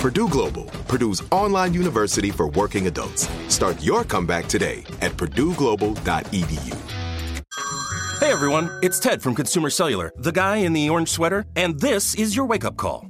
Purdue Global, Purdue's online university for working adults. Start your comeback today at purdueglobal.edu. Hey everyone, it's Ted from Consumer Cellular, the guy in the orange sweater, and this is your wake up call.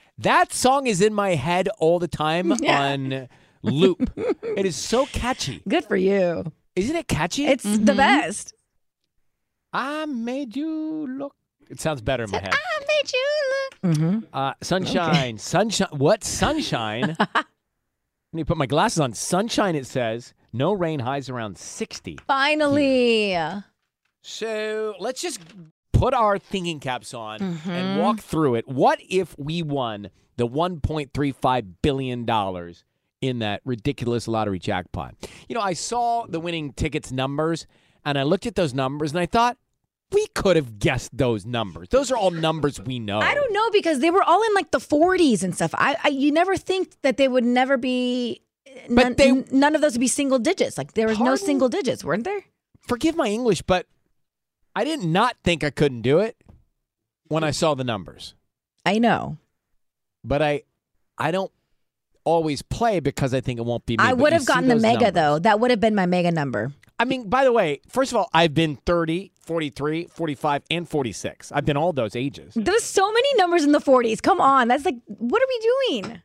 That song is in my head all the time Yeah. on loop. it is so catchy. Good for you. Isn't it catchy? It's the best. I made you look. It sounds better in my head. I made you look. Mm-hmm. Uh, sunshine, sunshine. What sunshine? Let me put my glasses on. Sunshine. It says no rain. Highs around sixty. Finally. So let's just put our thinking caps on Mm-hmm. and walk through it. What if we won the $1.35 billion in that ridiculous lottery jackpot? You know, I saw the winning tickets numbers and I looked at those numbers and I thought, we could have guessed those numbers. Those are all numbers we know. I don't know because they were all in like the 40s and stuff. I, I you never think that they would never be. None, they- none of those would be single digits. Like there was no single digits, weren't there? Forgive my English, but I did not think I couldn't do it when I saw the numbers. I know. But I I don't always play because I think it won't be me. I would have gotten the mega numbers. though. That would have been my mega number. I mean, by the way, first of all, I've been 30, 43, 45, and 46. I've been all those ages. There's so many numbers in the 40s. Come on, that's like, what are we doing?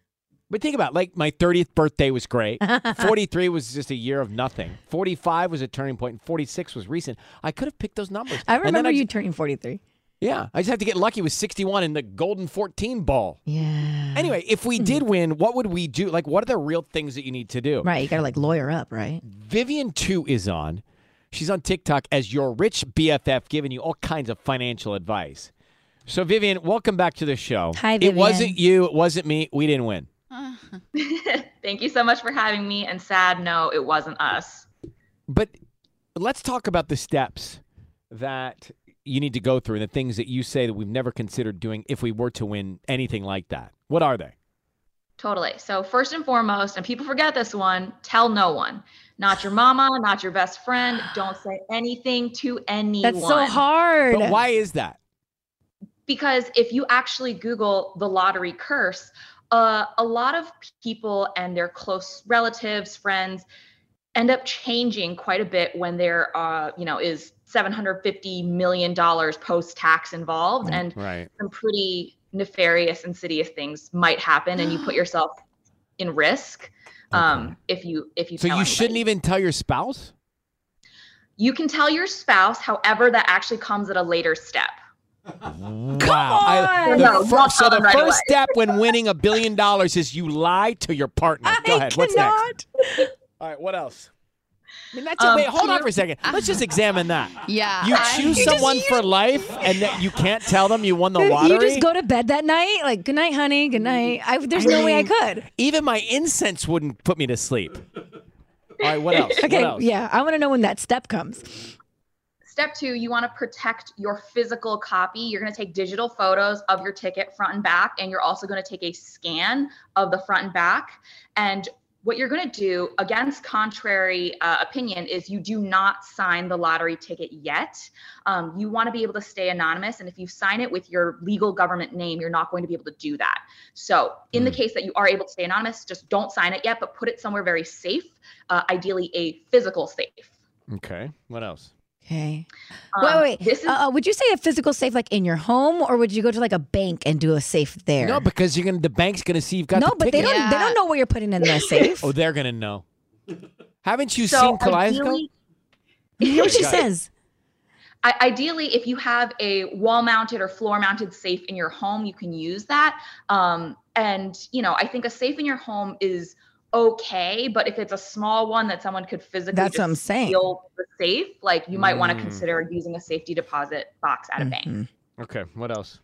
But think about it, like my 30th birthday was great. 43 was just a year of nothing. 45 was a turning point, and 46 was recent. I could have picked those numbers. I And remember I you just- turning 43. yeah, I just have to get lucky with 61 in the golden 14 ball. Yeah. Anyway, if we did hmm. win, what would we do? Like, what are the real things that you need to do? Right, you gotta like lawyer up, right? Vivian Tu is on. She's on TikTok as your rich BFF, giving you all kinds of financial advice. So, Vivian, welcome back to the show. Hi, Vivian. It wasn't you. It wasn't me. We didn't win. Thank you so much for having me. And sad, no, it wasn't us. But let's talk about the steps that you need to go through and the things that you say that we've never considered doing if we were to win anything like that. What are they? Totally. So, first and foremost, and people forget this one tell no one. Not your mama, not your best friend. Don't say anything to anyone. That's so hard. But why is that? because if you actually Google the lottery curse, uh, a lot of people and their close relatives, friends, end up changing quite a bit when there, uh, you know, is 750 million dollars post-tax involved, and Right. some pretty nefarious, insidious things might happen, and you put yourself in risk um, if you if you. So you shouldn't even tell your spouse? You can tell your spouse, however, that actually comes at a later step. Wow. I- on! the No, fir- don't so the right first away. step when winning a billion dollars is you lie to your partner. Go I ahead. What's next? All right. What else? I mean, that's Um, wait. Hold on for a second. Let's just examine that. Yeah. You I- choose You just- someone you for life, and that you can't tell them you won the lottery. You just go to bed that night, like good night, honey, good night. I, there's no way I could. Even my incense wouldn't put me to sleep. All right, what else? Okay, what else? yeah, I want to know when that step comes. Step two, you want to protect your physical copy. You're going to take digital photos of your ticket front and back, and you're also going to take a scan of the front and back. And what you're going to do, against contrary uh, opinion, is you do not sign the lottery ticket yet. Um, you want to be able to stay anonymous. And if you sign it with your legal government name, you're not going to be able to do that. So, in the case that you are able to stay anonymous, just don't sign it yet, but put it somewhere very safe, uh, ideally a physical safe. Okay. What else? Okay. Um, wait, wait. This is uh, uh, would you say a physical safe like in your home, or would you go to like a bank and do a safe there? No, because you're gonna. The bank's gonna see you've got no, the but they don't. They don't know what you're putting in the safe. Oh, they're gonna know. Haven't you so seen Kaleidoscope? ideally, you know what she says? I, ideally, if you have a wall-mounted or floor-mounted safe in your home, you can use that. Um, and you know, I think a safe in your home is okay, but if it's a small one that someone could physically That's what I'm saying. steal the safe, like you might want to Mm. consider using a safety deposit box at a bank. Mhm. Okay. What else?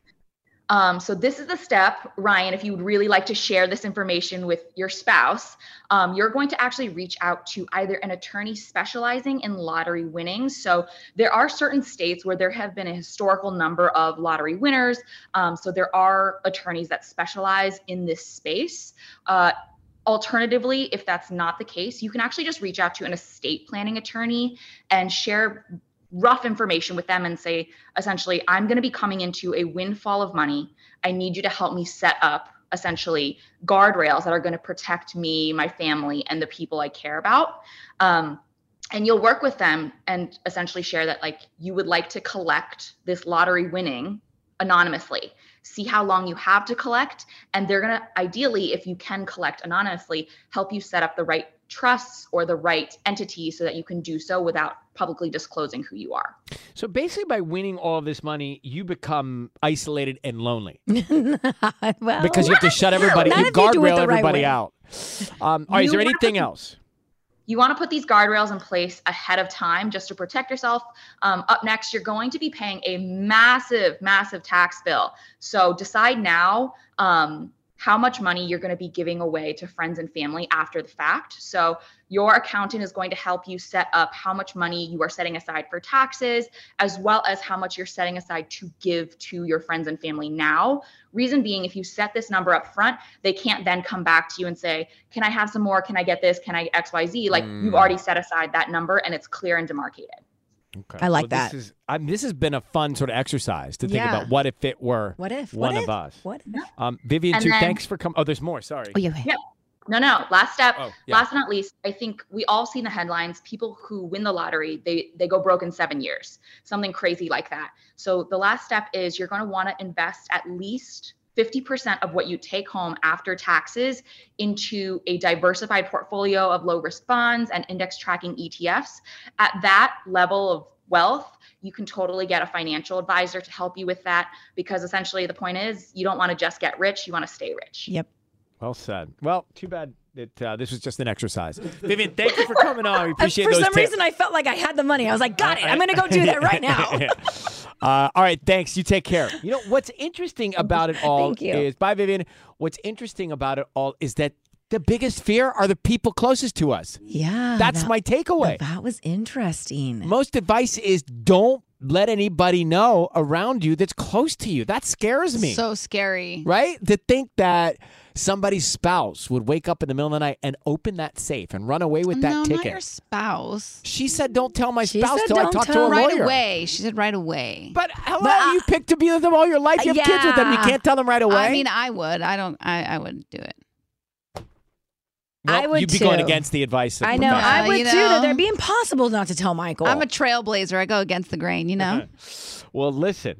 Um, so this is the step, Ryan. If you would really like to share this information with your spouse, um, you're going to actually reach out to either an attorney specializing in lottery winnings. So there are certain states where there have been a historical number of lottery winners. Um, so there are attorneys that specialize in this space. Uh, Alternatively, if that's not the case, you can actually just reach out to an estate planning attorney and share rough information with them and say, essentially, I'm going to be coming into a windfall of money. I need you to help me set up essentially guardrails that are going to protect me, my family, and the people I care about. Um, and you'll work with them and essentially share that, like, you would like to collect this lottery winning anonymously. See how long you have to collect. And they're going to, ideally, if you can collect anonymously, help you set up the right trusts or the right entity so that you can do so without publicly disclosing who you are. So basically, by winning all this money, you become isolated and lonely well, because you have to shut everybody, Not you if you do guardrail the right everybody out. Um, all right, is there wanna anything else? You want to put these guardrails in place ahead of time just to protect yourself. Um, up next, you're going to be paying a massive, massive tax bill. So decide now um, how much money you're going to be giving away to friends and family after the fact. So your accountant is going to help you set up how much money you are setting aside for taxes, as well as how much you're setting aside to give to your friends and family now. Reason being, if you set this number up front, they can't then come back to you and say, Can I have some more? Can I get this? Can I XYZ? Like you've Mm. already set aside that number and it's clear and demarcated. Okay. I like Well, that. This, is, um, this has been a fun sort of exercise to think Yeah. about what if it were What if? one what of us. What? if? Um, Vivian, And too, then- thanks for coming. Oh, there's more. Sorry. Oh, yeah. Yeah. No, no. Last step. Oh, yeah. Last but not least, I think we all seen the headlines people who win the lottery, they they go broke in seven years, something crazy like that. So the last step is you're going to want to invest at least 50% of what you take home after taxes into a diversified portfolio of low risk bonds and index tracking ETFs. At that level of wealth, you can totally get a financial advisor to help you with that because essentially the point is you don't want to just get rich, you want to stay rich. Yep. Well said. Well, too bad that uh, this was just an exercise. Vivian, thank you for coming on. We appreciate it. For those some tips. reason, I felt like I had the money. I was like, got it. I'm going to go do that right now. uh, all right, thanks. You take care. You know what's interesting about it all Thank you. is, bye, Vivian. What's interesting about it all is that the biggest fear are the people closest to us. Yeah. That's that- my takeaway. That was interesting. Most advice is don't let anybody know around you that's close to you. That scares me. So scary. right? To think that somebody's spouse would wake up in the middle of the night and open that safe and run away with that no, ticket. not your spouse. She said, "Don't tell my She spouse said till I don't talk to tell- a right lawyer." away. She said right away. But hello, But, uh, you picked to be with them all your life. You have kids with them. You can't tell them right away. I mean, I would. I don't. I, I wouldn't do it. Well, I would You'd be going against the advice. Of I know. professionals. I Uh, would you too. That it'd be impossible not to tell Michael. I'm a trailblazer. I go against the grain. You know. Well, listen.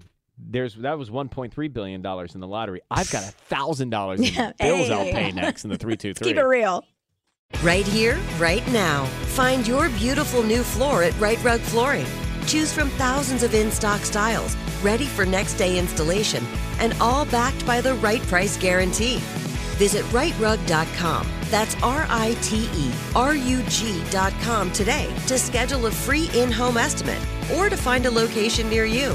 There's that was 1.3 billion dollars in the lottery. I've got a thousand dollars in Yeah. bills I'll pay next in the three two three. Keep it real. Right here, right now. Find your beautiful new floor at Right Rug Flooring. Choose from thousands of in stock styles, ready for next day installation, and all backed by the right price guarantee. Visit rightrug.com. That's R I T E R U G.com today to schedule a free in home estimate or to find a location near you.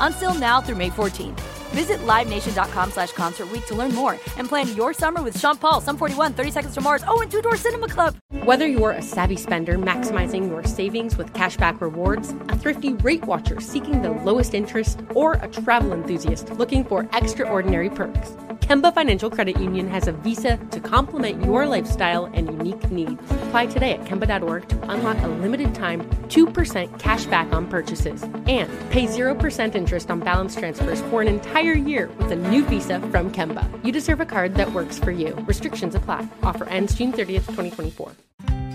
Until now through May 14th. Visit LiveNation.com slash Concert to learn more and plan your summer with Sean Paul, Sum 41, 30 Seconds to Mars, oh, and Two Door Cinema Club. Whether you're a savvy spender maximizing your savings with cashback rewards, a thrifty rate watcher seeking the lowest interest, or a travel enthusiast looking for extraordinary perks, Kemba Financial Credit Union has a visa to complement your lifestyle and unique needs. Apply today at Kemba.org to unlock a limited time 2% cash back on purchases and pay 0% interest on balance transfers for an entire year with a new visa from Kemba. You deserve a card that works for you. Restrictions apply. Offer ends June 30th, 2024.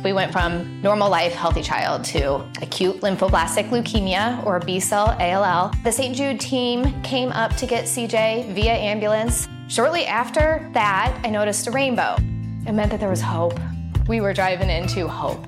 We went from normal life, healthy child to acute lymphoblastic leukemia or B cell ALL. The St. Jude team came up to get CJ via ambulance. Shortly after that, I noticed a rainbow. It meant that there was hope. We were driving into hope.